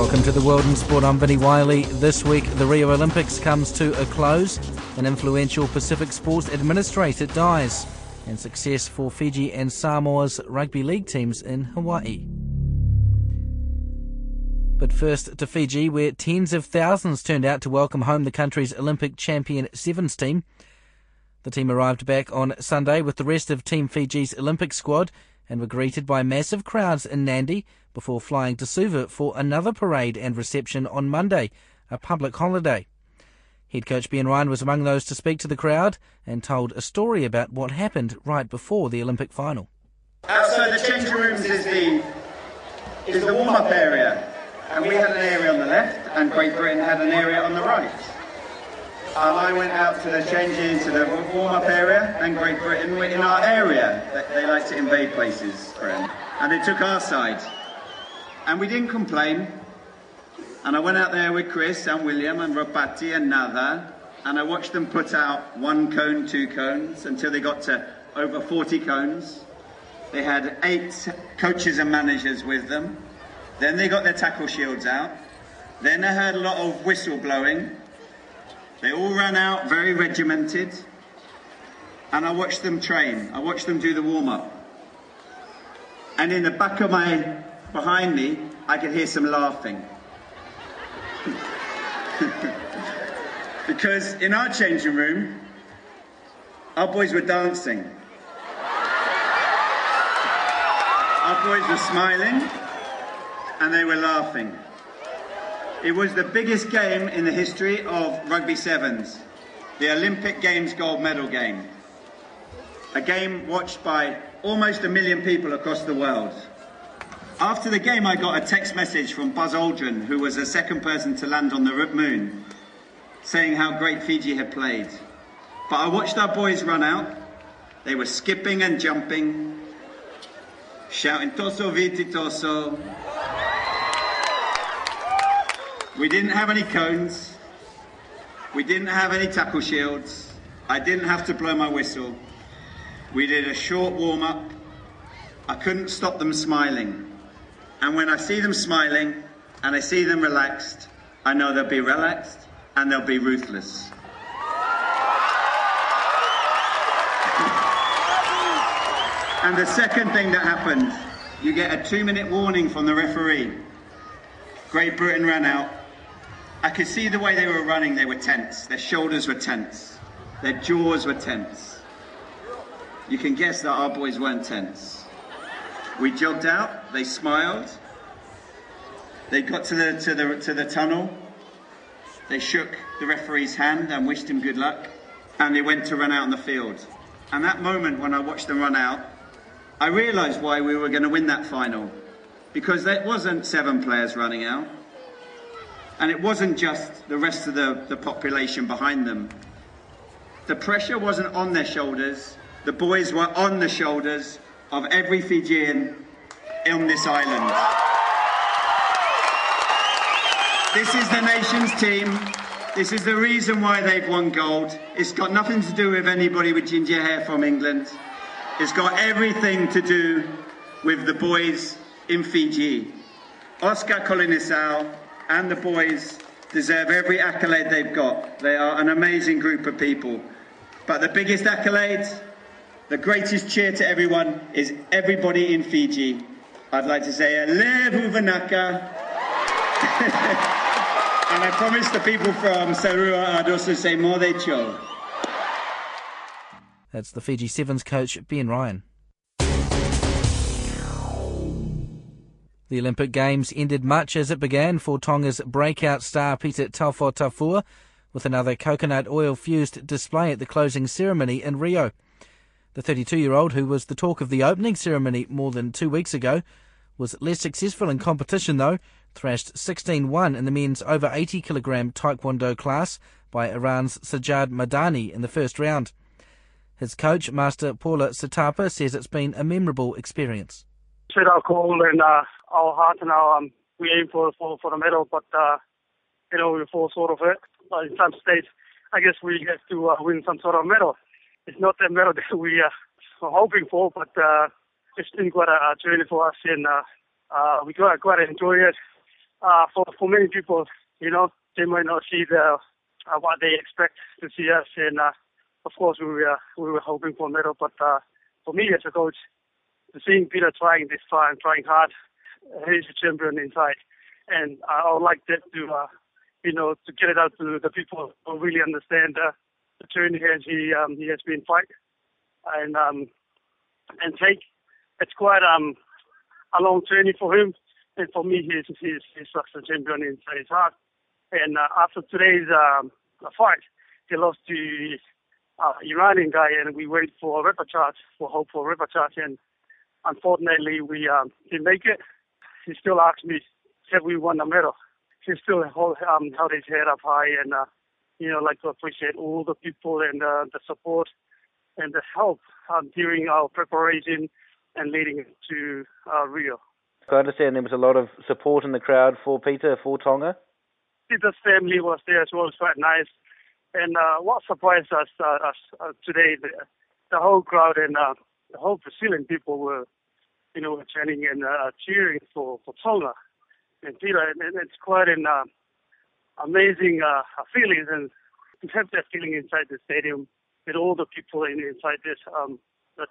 Welcome to the World in Sport. I'm Vinnie Wylie. This week, the Rio Olympics comes to a close. An influential Pacific sports administrator dies, and success for Fiji and Samoa's rugby league teams in Hawaii. But first to Fiji, where tens of thousands turned out to welcome home the country's Olympic champion Sevens team. The team arrived back on Sunday with the rest of Team Fiji's Olympic squad and were greeted by massive crowds in Nadi before flying to Suva for another parade and reception on Monday, a public holiday. Head coach Ben Ryan was among those to speak to the crowd and told a story about what happened right before the Olympic final. Uh, Outside the changing rooms is the is the warm-up area, and we had an area on the left, and Great Britain had an area on the right. And I went out to the changes to the warm-up area, and Great Britain in our area. They, they like to invade places, friend, and they took our side. And we didn't complain. And I went out there with Chris and William and Ropati and Natha, and I watched them put out one cone, two cones, until they got to over 40 cones. They had eight coaches and managers with them. Then they got their tackle shields out. Then I heard a lot of whistle blowing. They all ran out very regimented. And I watched them train. I watched them do the warm up. And in the back of my behind me, I could hear some laughing. because in our changing room, our boys were dancing. Our boys were smiling and they were laughing. It was the biggest game in the history of rugby sevens, the Olympic Games gold medal game. A game watched by almost a million people across the world. After the game, I got a text message from Buzz Aldrin, who was the second person to land on the moon, saying how great Fiji had played. But I watched our boys run out. They were skipping and jumping, shouting Toso Viti Toso. We didn't have any cones. We didn't have any tackle shields. I didn't have to blow my whistle. We did a short warm up. I couldn't stop them smiling. And when I see them smiling and I see them relaxed, I know they'll be relaxed and they'll be ruthless. and the second thing that happened, you get a two minute warning from the referee. Great Britain ran out. I could see the way they were running, they were tense. Their shoulders were tense. Their jaws were tense. You can guess that our boys weren't tense. We jogged out, they smiled. They got to the, to the, to the tunnel. They shook the referee's hand and wished him good luck. And they went to run out on the field. And that moment when I watched them run out, I realised why we were going to win that final. Because there wasn't seven players running out. And it wasn't just the rest of the, the population behind them. The pressure wasn't on their shoulders. The boys were on the shoulders of every Fijian on this island. This is the nation's team. This is the reason why they've won gold. It's got nothing to do with anybody with ginger hair from England. It's got everything to do with the boys in Fiji. Osea Kolinisau and the boys deserve every accolade they've got. They are an amazing group of people. But the biggest accolade the greatest cheer to everyone is everybody in Fiji. I'd like to say, Le Huvanaka. and I promise the people from Sarua, I'd also say more Cho. That's the Fiji Sevens coach, Ben Ryan. The Olympic Games ended much as it began for Tonga's breakout star Peter Taufatofua with another coconut oil fused display at the closing ceremony in Rio. The 32 year old, who was the talk of the opening ceremony more than two weeks ago, was less successful in competition though, thrashed 16 1 in the men's over 80 kilogram Taekwondo class by Iran's Sajjad Mardani in the first round. His coach, Master Paula Satapa, says it's been a memorable experience. Set our goal and uh, our heart and our, um, we aim for, for, for the medal, but, uh, you know, we fall short of it. But in some states, I guess we have to uh, win some sort of medal. It's not the medal that we uh, are hoping for, but uh, it's been quite a, journey for us, and uh, uh, we quite, quite enjoy it. Uh, for for many people, you know, they might not see the uh, what they expect to see us, and uh, of course we were we were hoping for a medal. But uh, for me as a coach, seeing Peter trying this and trying hard, he's a champion inside, and I would like that to uh, you know to get it out to the people who really understand uh, the journey as he um, he has been fight and um, and take. It's quite um a long journey for him, and for me, he's he's he's a champion inside his heart. And uh, after today's um, fight, he lost to uh, Iranian guy, and we wait for a repechage, for hope for a repechage, and unfortunately, we um, didn't make it. He still asked me, "Have we won the medal?" He still hold, um, held his head up high, and uh, you know, like to appreciate all the people and uh, the support and the help um, during our preparation and leading to uh, Rio. I understand there was a lot of support in the crowd for Peter, for Tonga. Peter's family was there as well. It's quite nice. And uh, what surprised us, uh, us uh, today, the, the, whole crowd and uh, the whole Brazilian people were, you know, chanting and uh, cheering for, for Tonga. And Peter. And, and it's quite an uh, amazing feeling. And to have that feeling inside the stadium with all the people in, inside this um,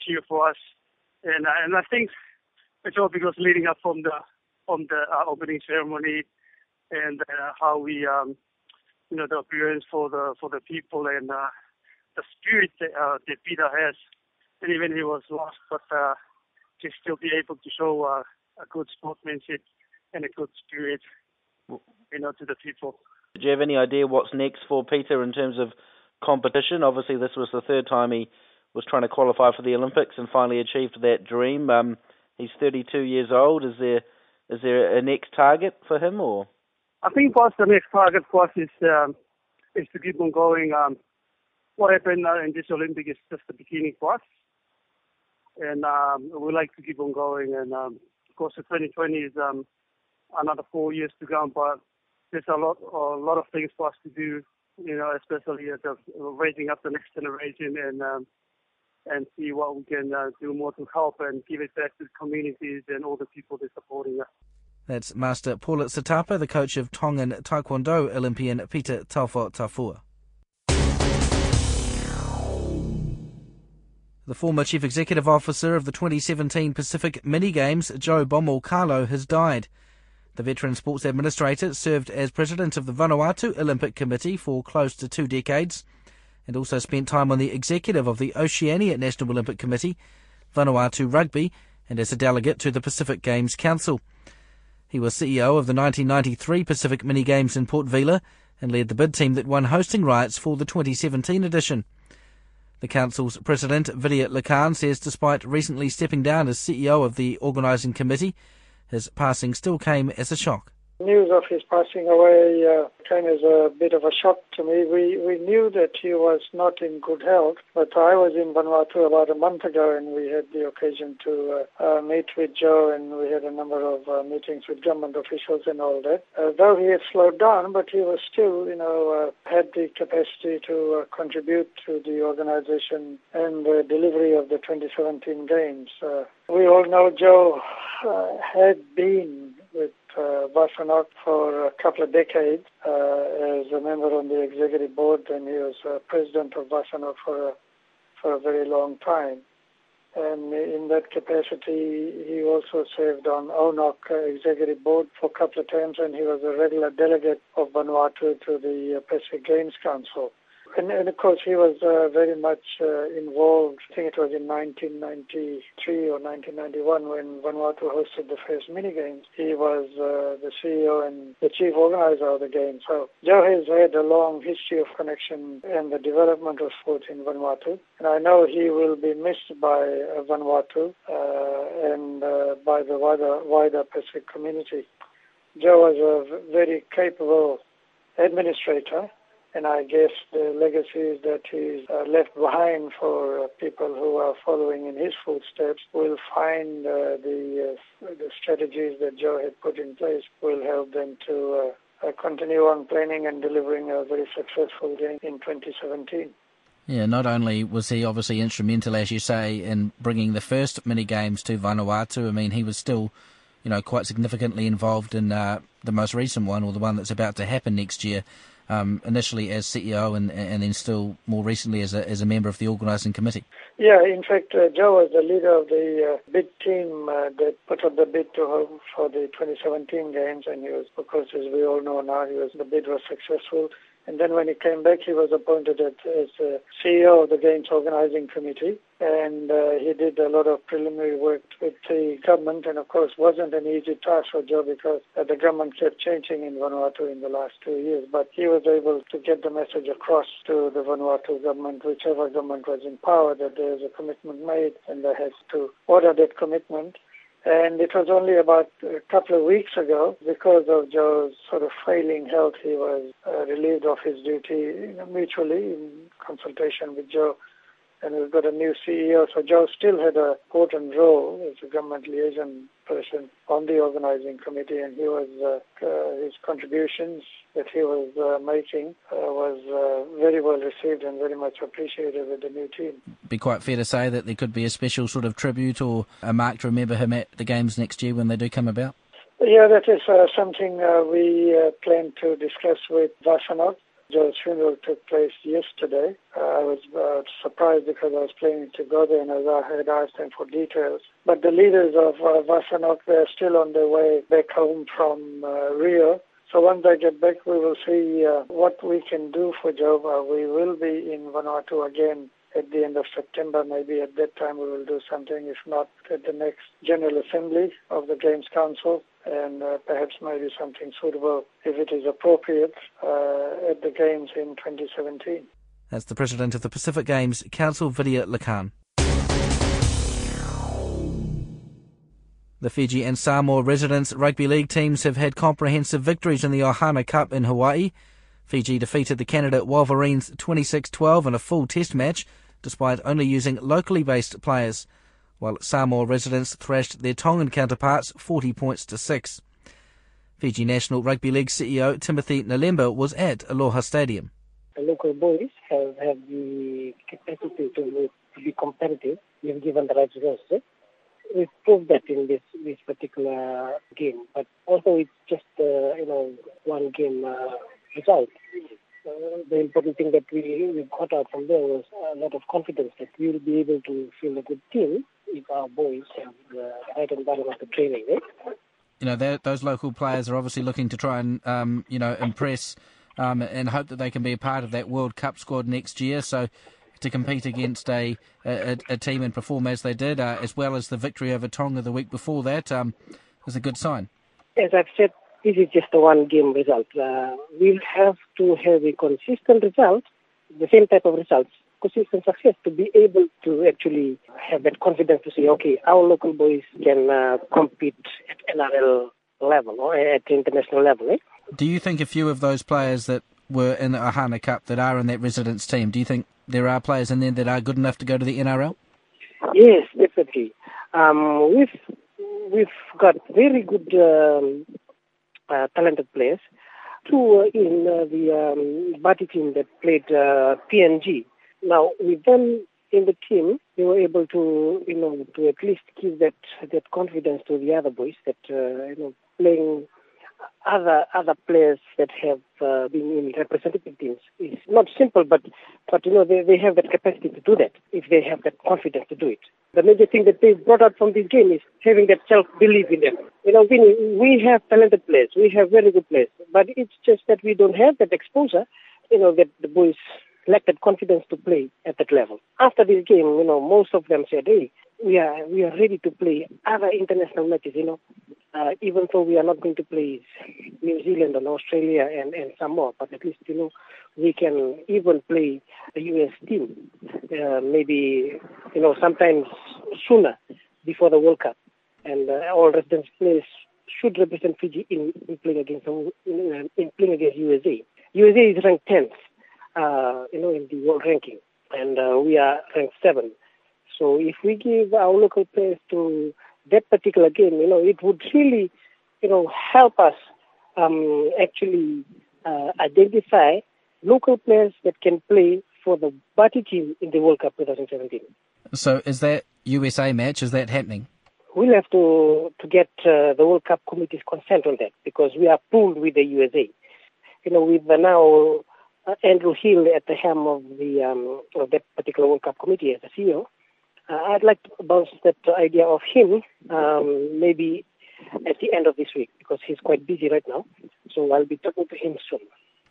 cheer for us. And uh, and I think it's all because leading up from the from the uh, opening ceremony and uh, how we um, you know the appearance for the for the people and uh, the spirit that, uh, that Peter has, and even he was lost, but uh, to still be able to show uh, a good sportsmanship and a good spirit, you know, to the people. Do you have any idea what's next for Peter in terms of competition? Obviously, this was the third time he was trying to qualify for the Olympics and finally achieved that dream. Um, he's 32 years old. Is there is there a next target for him, or? I think what's the next target for us is um, is to keep on going. Um, what happened uh, in this Olympic is just the beginning for us, and um, we like to keep on going. And um, of course, the 2020 is um, another four years to come, but there's a lot a lot of things for us to do. You know, especially at the, raising up the next generation and um, and see what we can uh, do more to help and give it back to the communities and all the people that are supporting us. That's Master Paula Sitapa, the coach of Tongan Taekwondo Olympian Peter Taufatofua. The former Chief Executive Officer of the 2017 Pacific Mini Games, Joe Bommel-Kalo, has died. The veteran sports administrator served as president of the Vanuatu Olympic Committee for close to two decades and also spent time on the executive of the Oceania National Olympic Committee, Vanuatu Rugby, and as a delegate to the Pacific Games Council. He was CEO of the 1993 Pacific Mini Games in Port Vila and led the bid team that won hosting rights for the 2017 edition. The Council's President, Vidhya Lakhan, says despite recently stepping down as CEO of the organising committee, his passing still came as a shock. News of his passing away uh, came as a bit of a shock to me. We we knew that he was not in good health, but I was in Vanuatu about a month ago, and we had the occasion to uh, uh, meet with Joe, and we had a number of uh, meetings with government officials and all that. Uh, though he had slowed down, but he was still, you know, uh, had the capacity to contribute to the organization and the delivery of the 2017 games. we all know Joe had been with uh, for a couple of decades uh, as a member on the executive board, and he was uh, president of VASANOC for a, for a very long time. And in that capacity, he also served on ONOC executive board for a couple of times, and he was a regular delegate of Vanuatu to the Pacific Games Council. And, and of course, he was uh, very much uh, involved. I think it was in 1993 or 1991 when Vanuatu hosted the first mini games. He was uh, the CEO and the chief organizer of the game. So Joe has had a long history of connection and the development of sports in Vanuatu. And I know he will be missed by uh, Vanuatu uh, and uh, by the wider, wider Pacific community. Joe was a very capable administrator and I guess the legacies that he's uh, left behind for uh, people who are following in his footsteps will find uh, the uh, the strategies that Joe had put in place will help them to uh, uh, continue on planning and delivering a very successful game in 2017. Yeah, not only was he obviously instrumental, as you say, in bringing the first mini games to Vanuatu. I mean, he was still, you know, quite significantly involved in the most recent one, or the one that's about to happen next year um, initially as CEO and, and then still more recently as a, as a member of the organising committee. Yeah, in fact, uh, Joe was the leader of the uh, bid team uh, that put up the bid to home for the 2017 games, and he was, of course, as we all know now, he was the bid was successful. And then when he came back, he was appointed as, as CEO of the Games Organizing Committee. And uh, he did a lot of preliminary work the government. And of course, wasn't an easy task for Joe because uh, the government kept changing in Vanuatu in the last two years. But he was able to get the message across to the Vanuatu government, whichever government was in power, that there is a commitment made and they have to order that commitment. And it was only about a couple of weeks ago, because of Joe's sort of failing health, he was uh, relieved of his duty you know, mutually in consultation with Joe and we've got a new CEO. So Joe still had a important role as a government liaison person on the organizing committee, and he was uh, uh, his contributions that he was uh, making uh, was uh, very well received and very much appreciated with the new team. Be quite fair to say that there could be a special sort of tribute or a mark to remember him at the games next year when they do come about. Yeah, that is uh, something we plan to discuss with VASANOC Joe's funeral took place yesterday. Uh, I was uh, surprised because I was planning to go there and I had asked them for details. But the leaders of uh, VASANOC, they're still on their way back home from uh, Rio. So once I get back, we will see uh, what we can do for Jova. We will be in Vanuatu again at the end of September. Maybe at that time we will do something, if not at the next General Assembly of the Games Council and uh, perhaps maybe something suitable if it is appropriate uh, at the Games in 2017. That's the President of the Pacific Games Council, Vidhya Lakhan. The Fiji and Samoa residents rugby league teams have had comprehensive victories in the Ohana Cup in Hawaii. Fiji defeated the Canada Wolverines 26-12 in a full test match, despite only using locally based players while Samoa residents thrashed their Tongan counterparts 40 points to 6. Fiji National Rugby League CEO Timothy Naleba was at Aloha Stadium. The local boys have, have the capacity to, to be competitive if given the right resources. We've proved that in this, this particular game, but also it's just uh, you know one game uh, result. Uh, the important thing that we, we got out from there was a lot of confidence that we will be able to field a good team if our boys have the right environment of the training. Eh? You know, those local players are obviously looking to try and, um, you know, impress um, and hope that they can be a part of that World Cup squad next year. So to compete against a, a, a team and perform as they did, uh, as well as the victory over Tonga the week before that, um, is a good sign. As I've said, this is just a one game result. Uh, we'll have to have a consistent result, the same type of results consistent success to be able to actually have that confidence to say, okay, our local boys can uh, compete at NRL level or at international level. Eh? Do you think a few of those players that were in the Ohana Cup that are in that residence team, do you think there are players in there that are good enough to go to the NRL? Yes, definitely. Um, we've we've got very good um, talented players. Two uh, in uh, the um, Bati team that played uh, PNG now, with them in the team, they were able to, you know, to at least give that that confidence to the other boys that, uh, you know, playing other other players that have uh, been in representative teams is not simple, but but you know they, they have that capacity to do that if they have that confidence to do it. The major thing that they brought out from this game is having that self belief in them. You know, we we have talented players, we have very good players, but it's just that we don't have that exposure. You know that the boys lack that confidence to play at that level. After this game, you know, most of them said, "Hey, we are we are ready to play other international matches." You know, uh, even though we are not going to play New Zealand and Australia and and some more, but at least you know we can even play the US team, uh, maybe you know sometimes sooner before the World Cup, and uh, all resident players should represent Fiji in, in playing against in, in playing against USA. USA is ranked 10th, uh, you know, in the world ranking, and uh, we are ranked seventh. So if we give our local players to that particular game, you know, it would really, you know, help us um, actually uh, identify local players that can play for the Bati team in the World Cup 2017. So is that USA match, is that happening? We'll have to, to get uh, the World Cup committee's consent on that because we are pooled with the USA. You know, with now uh, Andrew Hill at the helm of the um, of that particular World Cup committee as the CEO, I'd like to bounce that idea of him um, maybe at the end of this week because he's quite busy right now. So I'll be talking to him soon.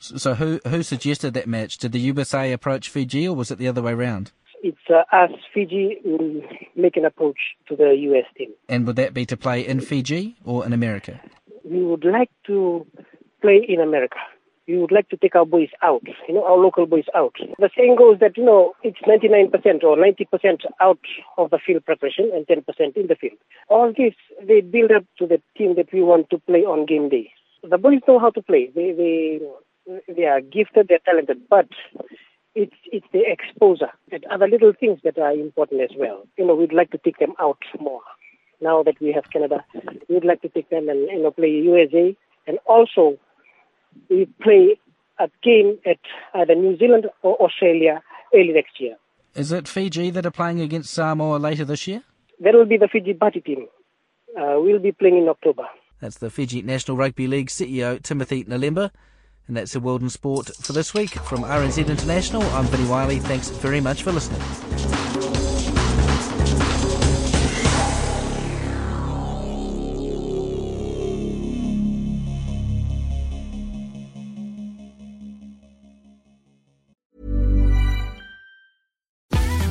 So who who suggested that match? Did the USA approach Fiji, or was it the other way around? It's uh, us, Fiji, will make an approach to the US team. And would that be to play in Fiji or in America? We would like to play in America. We would like to take our boys out, you know, our local boys out. The saying goes that, you know, it's 99% or 90% out of the field preparation and 10% in the field. All this, they build up to the team that we want to play on game day. The boys know how to play. They, they they are gifted, they're talented, but it's it's the exposure and other little things that are important as well. You know, we'd like to take them out more. Now that we have Canada, we'd like to take them and you know play USA, and also we play a game at either New Zealand or Australia early next year. Is it Fiji that are playing against Samoa later this year? That will be the Fiji Bati team. Uh, we'll be playing in October. That's the Fiji National Rugby League CEO Timothy Naleba. And that's the World in Sport for this week. From RNZ International, I'm Vinnie Wylie. Thanks very much for listening.